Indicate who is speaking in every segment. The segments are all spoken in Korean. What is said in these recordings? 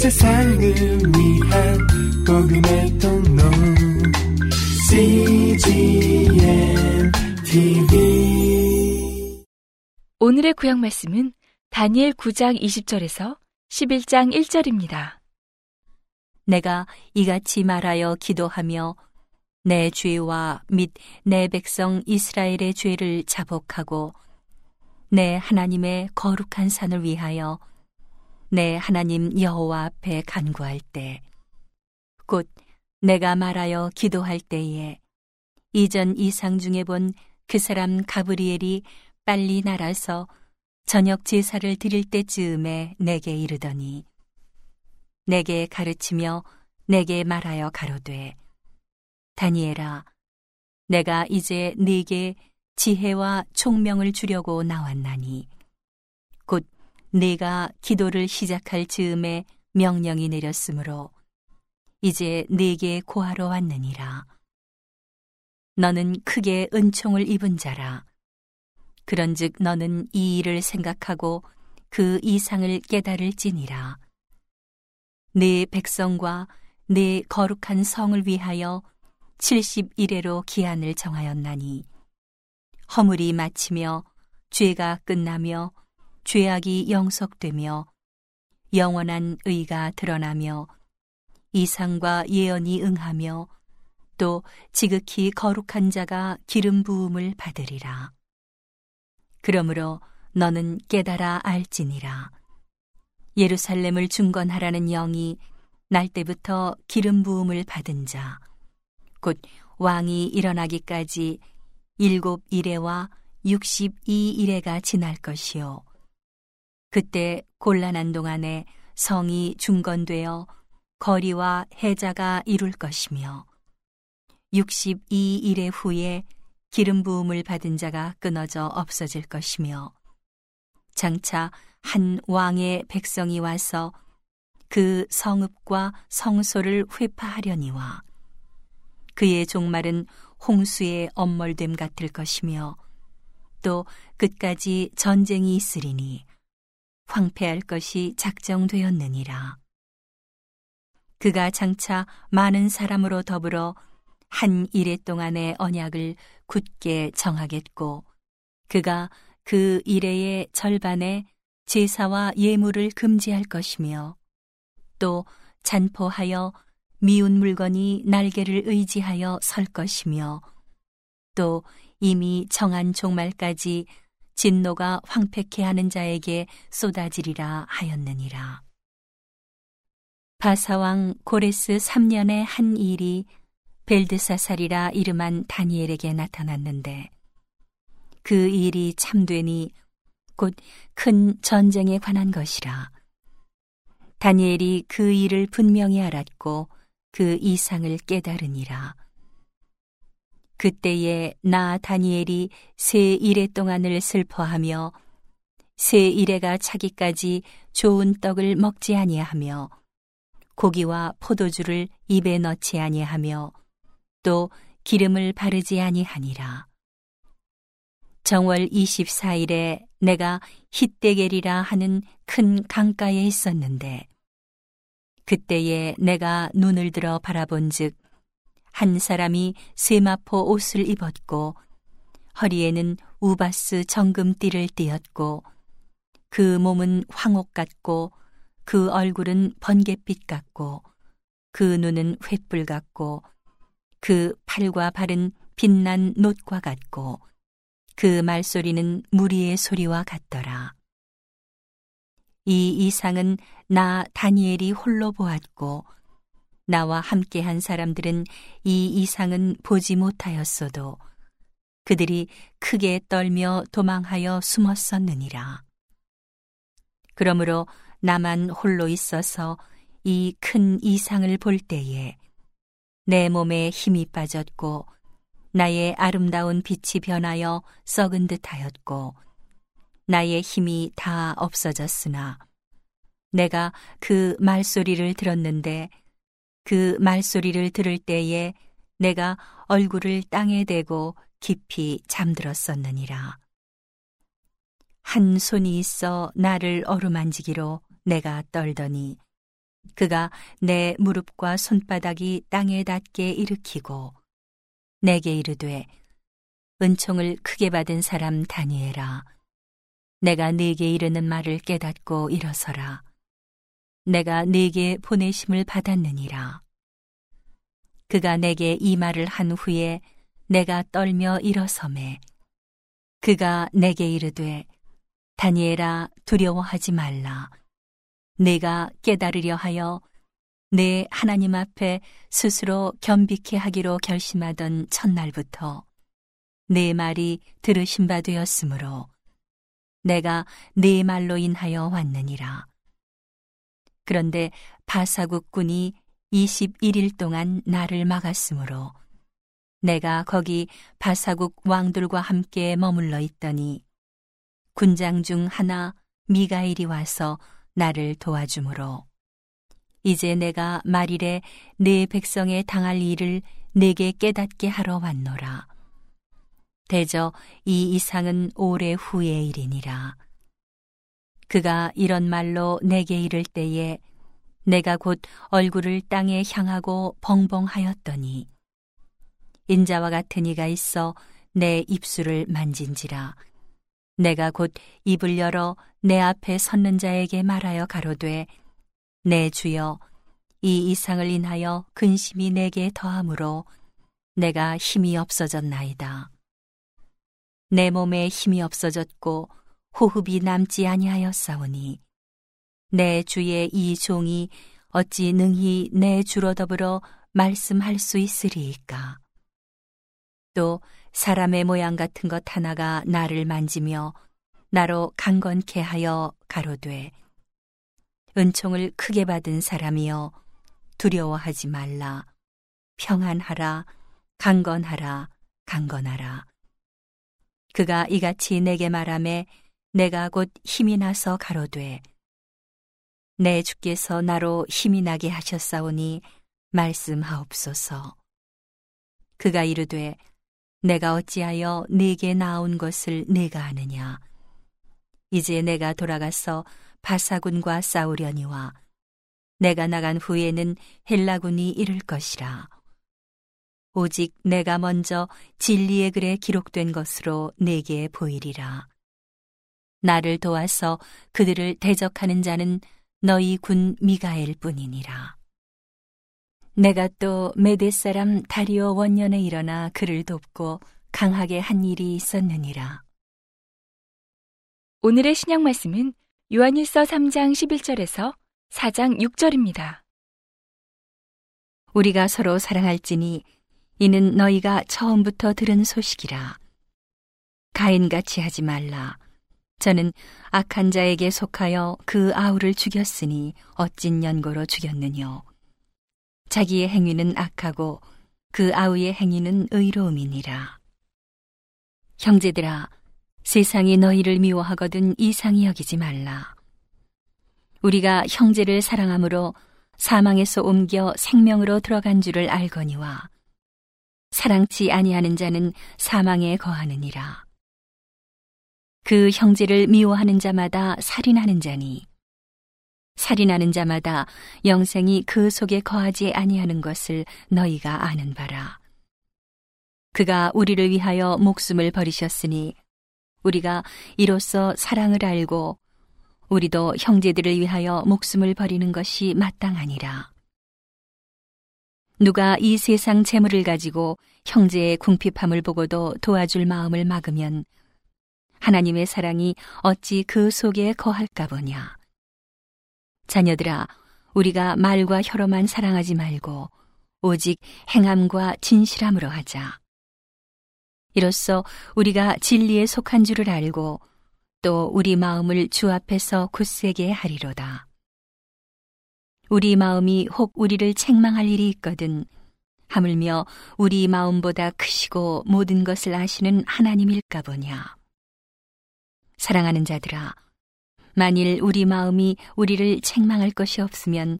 Speaker 1: 세상을 위한 복음의 통로 CGM TV
Speaker 2: 오늘의 구약 말씀은 다니엘 9장 20절에서 11장 1절입니다.
Speaker 3: 내가 이같이 말하여 기도하며 내 죄와 및 내 백성 이스라엘의 죄를 자복하고 내 하나님의 거룩한 산을 위하여 내 하나님 여호와 앞에 간구할 때 곧 내가 말하여 기도할 때에 이전 이상 중에 본 그 사람 가브리엘이 빨리 날아서 저녁 제사를 드릴 때쯤에 내게 이르더니 내게 가르치며 내게 말하여 가로되 다니엘아 내가 이제 네게 지혜와 총명을 주려고 나왔나니 곧 네가 기도를 시작할 즈음에 명령이 내렸으므로 이제 네게 고하러 왔느니라. 너는 크게 은총을 입은 자라. 그런즉 너는 이 일을 생각하고 그 이상을 깨달을지니라. 네 백성과 네 거룩한 성을 위하여 70일에로 기한을 정하였나니 허물이 마치며 죄가 끝나며 죄악이 영속되며 영원한 의가 드러나며 이상과 예언이 응하며 또 지극히 거룩한 자가 기름 부음을 받으리라. 그러므로 너는 깨달아 알지니라. 예루살렘을 중건하라는 영이 날 때부터 기름 부음을 받은 자, 곧 왕이 일어나기까지 일곱 육십이 일회가 지날 것이요. 그때 곤란한 동안에 성이 중건되어 거리와 해자가 이룰 것이며, 육십이 일회 후에 기름 부음을 받은 자가 끊어져 없어질 것이며, 장차 한 왕의 백성이 와서 그 성읍과 성소를 회파하려니와 그의 종말은 홍수의 엄멀됨 같을 것이며 또 끝까지 전쟁이 있으리니 황폐할 것이 작정되었느니라. 그가 장차 많은 사람으로 더불어 한 일해 동안의 언약을 굳게 정하겠고 그가 그 일해의 절반에 제사와 예물을 금지할 것이며 또 잔포하여 미운 물건이 날개를 의지하여 설 것이며 또 이미 정한 종말까지 진노가 황폐케 하는 자에게 쏟아지리라 하였느니라. 바사왕 고레스 3년의 한 일이 벨드사살이라 이름한 다니엘에게 나타났는데 그 일이 참되니 곧 큰 전쟁에 관한 것이라. 다니엘이 그 일을 분명히 알았고 그 이상을 깨달으니라. 그때에 나 다니엘이 세 일해 동안을 슬퍼하며 세 일해가 차기까지 좋은 떡을 먹지 아니하며 고기와 포도주를 입에 넣지 아니하며 또 기름을 바르지 아니하니라. 정월 24일에 내가 히데겔이라 하는 큰 강가에 있었는데 그때에 내가 눈을 들어 바라본즉 한 사람이 세마포 옷을 입었고 허리에는 우바스 정금띠를 띠었고 그 몸은 황옥 같고 그 얼굴은 번갯빛 같고 그 눈은 횃불 같고 그 팔과 발은 빛난 놋과 같고 그 말소리는 무리의 소리와 같더라. 이 이상은 나 다니엘이 홀로 보았고 나와 함께한 사람들은 이 이상은 보지 못하였어도 그들이 크게 떨며 도망하여 숨었었느니라. 그러므로 나만 홀로 있어서 이 큰 이상을 볼 때에 내 몸에 힘이 빠졌고 나의 아름다운 빛이 변하여 썩은 듯 하였고 나의 힘이 다 없어졌으나 내가 그 말소리를 들었는데 그 말소리를 들을 때에 내가 얼굴을 땅에 대고 깊이 잠들었었느니라. 한 손이 있어 나를 어루만지기로 내가 떨더니 그가 내 무릎과 손바닥이 땅에 닿게 일으키고 내게 이르되 은총을 크게 받은 사람 다니엘아 내가 네게 이르는 말을 깨닫고 일어서라 내가 네게 보내심을 받았느니라 그가 내게 이 말을 한 후에 내가 떨며 일어섬에 그가 내게 이르되 다니엘아 두려워하지 말라 내가 깨달으려 하여 내 하나님 앞에 스스로 겸비케 하기로 결심하던 첫날부터 내 말이 들으신 바 되었으므로 내가 네 말로 인하여 왔느니라. 그런데 바사국 군이 21일 동안 나를 막았으므로 내가 거기 바사국 왕들과 함께 머물러 있더니 군장 중 하나 미가일이 와서 나를 도와주므로 이제 내가 말일에 내 백성에 당할 일을 내게 깨닫게 하러 왔노라. 대저 이 이상은 오래 후의 일이니라. 그가 이런 말로 내게 이를 때에 내가 곧 얼굴을 땅에 향하고 벙벙하였더니 인자와 같은 이가 있어 내 입술을 만진지라 내가 곧 입을 열어 내 앞에 섰는 자에게 말하여 가로되 내 주여 이 이상을 인하여 근심이 내게 더함으로 내가 힘이 없어졌나이다. 내 몸에 힘이 없어졌고 호흡이 남지 아니하였사오니 내 주의 이 종이 어찌 능히 내 주로 더불어 말씀할 수 있으리이까. 또 사람의 모양 같은 것 하나가 나를 만지며 나로 강건케 하여 가로되 은총을 크게 받은 사람이여 두려워하지 말라 평안하라 강건하라 강건하라 그가 이같이 내게 말하매 내가 곧 힘이 나서 가로되 내 주께서 나로 힘이 나게 하셨사오니 말씀하옵소서 그가 이르되 내가 어찌하여 네게 나온 것을 내가 아느냐 이제 내가 돌아가서 바사군과 싸우려니와 내가 나간 후에는 헬라군이 이를 것이라. 오직 내가 먼저 진리의 글에 기록된 것으로 내게 보이리라. 나를 도와서 그들을 대적하는 자는 너희 군 미가엘 뿐이니라. 내가 또 메대 사람 다리오 원년에 일어나 그를 돕고 강하게 한 일이 있었느니라.
Speaker 2: 오늘의 신약 말씀은 요한일서 3장 11절에서 4장 6절입니다.
Speaker 3: 우리가 서로 사랑할지니 이는 너희가 처음부터 들은 소식이라. 가인같이 하지 말라. 저는 악한 자에게 속하여 그 아우를 죽였으니 어찐 연고로 죽였느뇨. 자기의 행위는 악하고 그 아우의 행위는 의로움이니라. 형제들아, 세상이 너희를 미워하거든 이상히 여기지 말라. 우리가 형제를 사랑함으로 사망에서 옮겨 생명으로 들어간 줄을 알거니와 사랑치 아니하는 자는 사망에 거하느니라. 그 형제를 미워하는 자마다 살인하는 자니 살인하는 자마다 영생이 그 속에 거하지 아니하는 것을 너희가 아는 바라. 그가 우리를 위하여 목숨을 버리셨으니 우리가 이로써 사랑을 알고 우리도 형제들을 위하여 목숨을 버리는 것이 마땅하니라. 누가 이 세상 재물을 가지고 형제의 궁핍함을 보고도 도와줄 마음을 막으면 하나님의 사랑이 어찌 그 속에 거할까 보냐. 자녀들아, 우리가 말과 혀로만 사랑하지 말고 오직 행함과 진실함으로 하자. 이로써 우리가 진리에 속한 줄을 알고 또 우리 마음을 주 앞에서 굳세게 하리로다. 우리 마음이 혹 우리를 책망할 일이 있거든 하물며 우리 마음보다 크시고 모든 것을 아시는 하나님일까 보냐. 사랑하는 자들아, 만일 우리 마음이 우리를 책망할 것이 없으면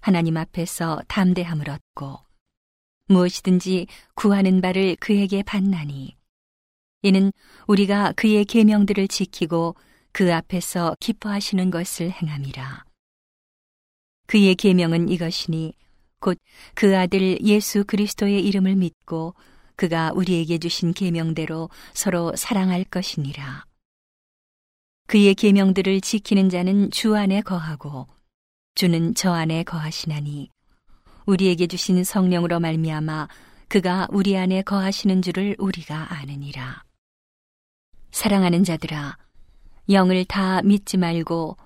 Speaker 3: 하나님 앞에서 담대함을 얻고 무엇이든지 구하는 바를 그에게 받나니 이는 우리가 그의 계명들을 지키고 그 앞에서 기뻐하시는 것을 행함이라 그의 계명은 이것이니 곧 그 아들 예수 그리스도의 이름을 믿고 그가 우리에게 주신 계명대로 서로 사랑할 것이니라. 그의 계명들을 지키는 자는 주 안에 거하고 주는 저 안에 거하시나니 우리에게 주신 성령으로 말미암아 그가 우리 안에 거하시는 줄을 우리가 아느니라. 사랑하는 자들아 영을 다 믿지 말고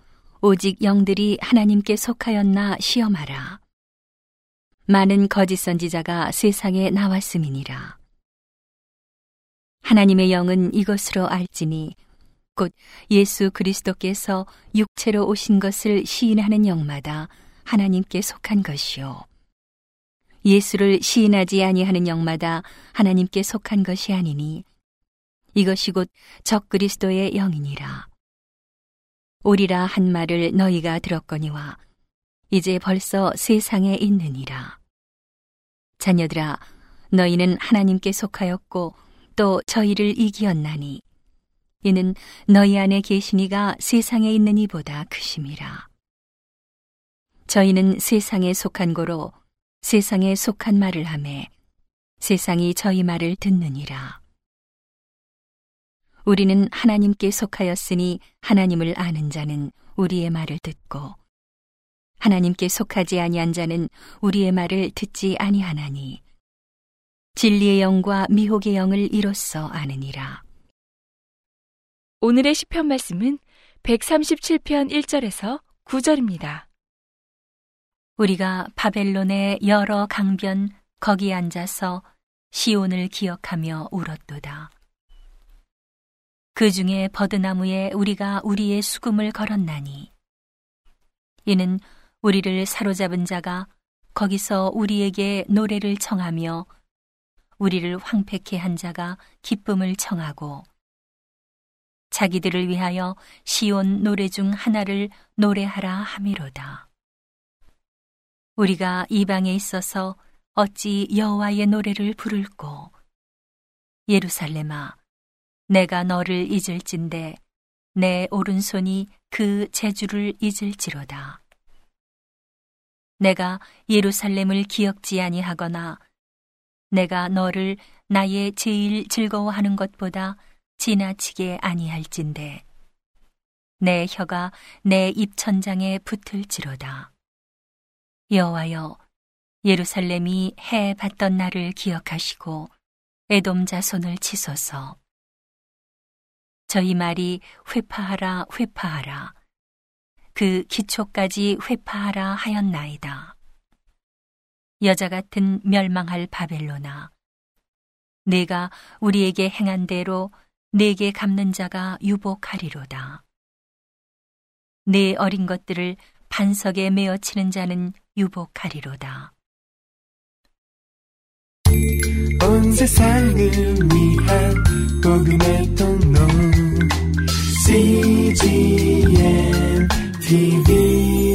Speaker 3: 오직 영들이 하나님께 속하였나 시험하라. 많은 거짓 선지자가 세상에 나왔음이니라. 하나님의 영은 이것으로 알지니 곧 예수 그리스도께서 육체로 오신 것을 시인하는 영마다 하나님께 속한 것이요. 예수를 시인하지 아니하는 영마다 하나님께 속한 것이 아니니 이것이 곧 적 그리스도의 영이니라. 오리라 한 말을 너희가 들었거니와 이제 벌써 세상에 있느니라. 자녀들아, 너희는 하나님께 속하였고 또 저희를 이기었나니 이는 너희 안에 계시니가 세상에 있는 이보다 크심이라. 저희는 세상에 속한 고로 세상에 속한 말을 하매 세상이 저희 말을 듣느니라. 우리는 하나님께 속하였으니 하나님을 아는 자는 우리의 말을 듣고 하나님께 속하지 아니한 자는 우리의 말을 듣지 아니하나니 진리의 영과 미혹의 영을 이로써 아느니라.
Speaker 2: 오늘의 시편 말씀은 137편 1절에서 9절입니다.
Speaker 3: 우리가 바벨론의 여러 강변 거기 앉아서 시온을 기억하며 울었도다. 그 중에 버드나무에 우리가 우리의 수금을 걸었나니 이는 우리를 사로잡은 자가 거기서 우리에게 노래를 청하며 우리를 황폐케 한 자가 기쁨을 청하고 자기들을 위하여 시온 노래 중 하나를 노래하라 함이로다. 우리가 이방에 있어서 어찌 여호와의 노래를 부를꼬 예루살렘아 내가 너를 잊을진데 내 오른손이 그 재주를 잊을지로다. 내가 예루살렘을 기억지 아니하거나 내가 너를 나의 제일 즐거워하는 것보다 지나치게 아니할진데 내 혀가 내 입천장에 붙을지로다. 여호와여 예루살렘이 해 받던 날을 기억하시고 에돔 자손을 치소서. 저희 말이 회파하라 회파하라 그 기초까지 회파하라 하였나이다. 여자 같은 멸망할 바벨로나 내가 우리에게 행한 대로 내게 갚는 자가 유복하리로다. 내 어린 것들을 반석에 메어 치는 자는 유복하리로다.
Speaker 1: 온 세상을 위한 복음의 통로 CGM TV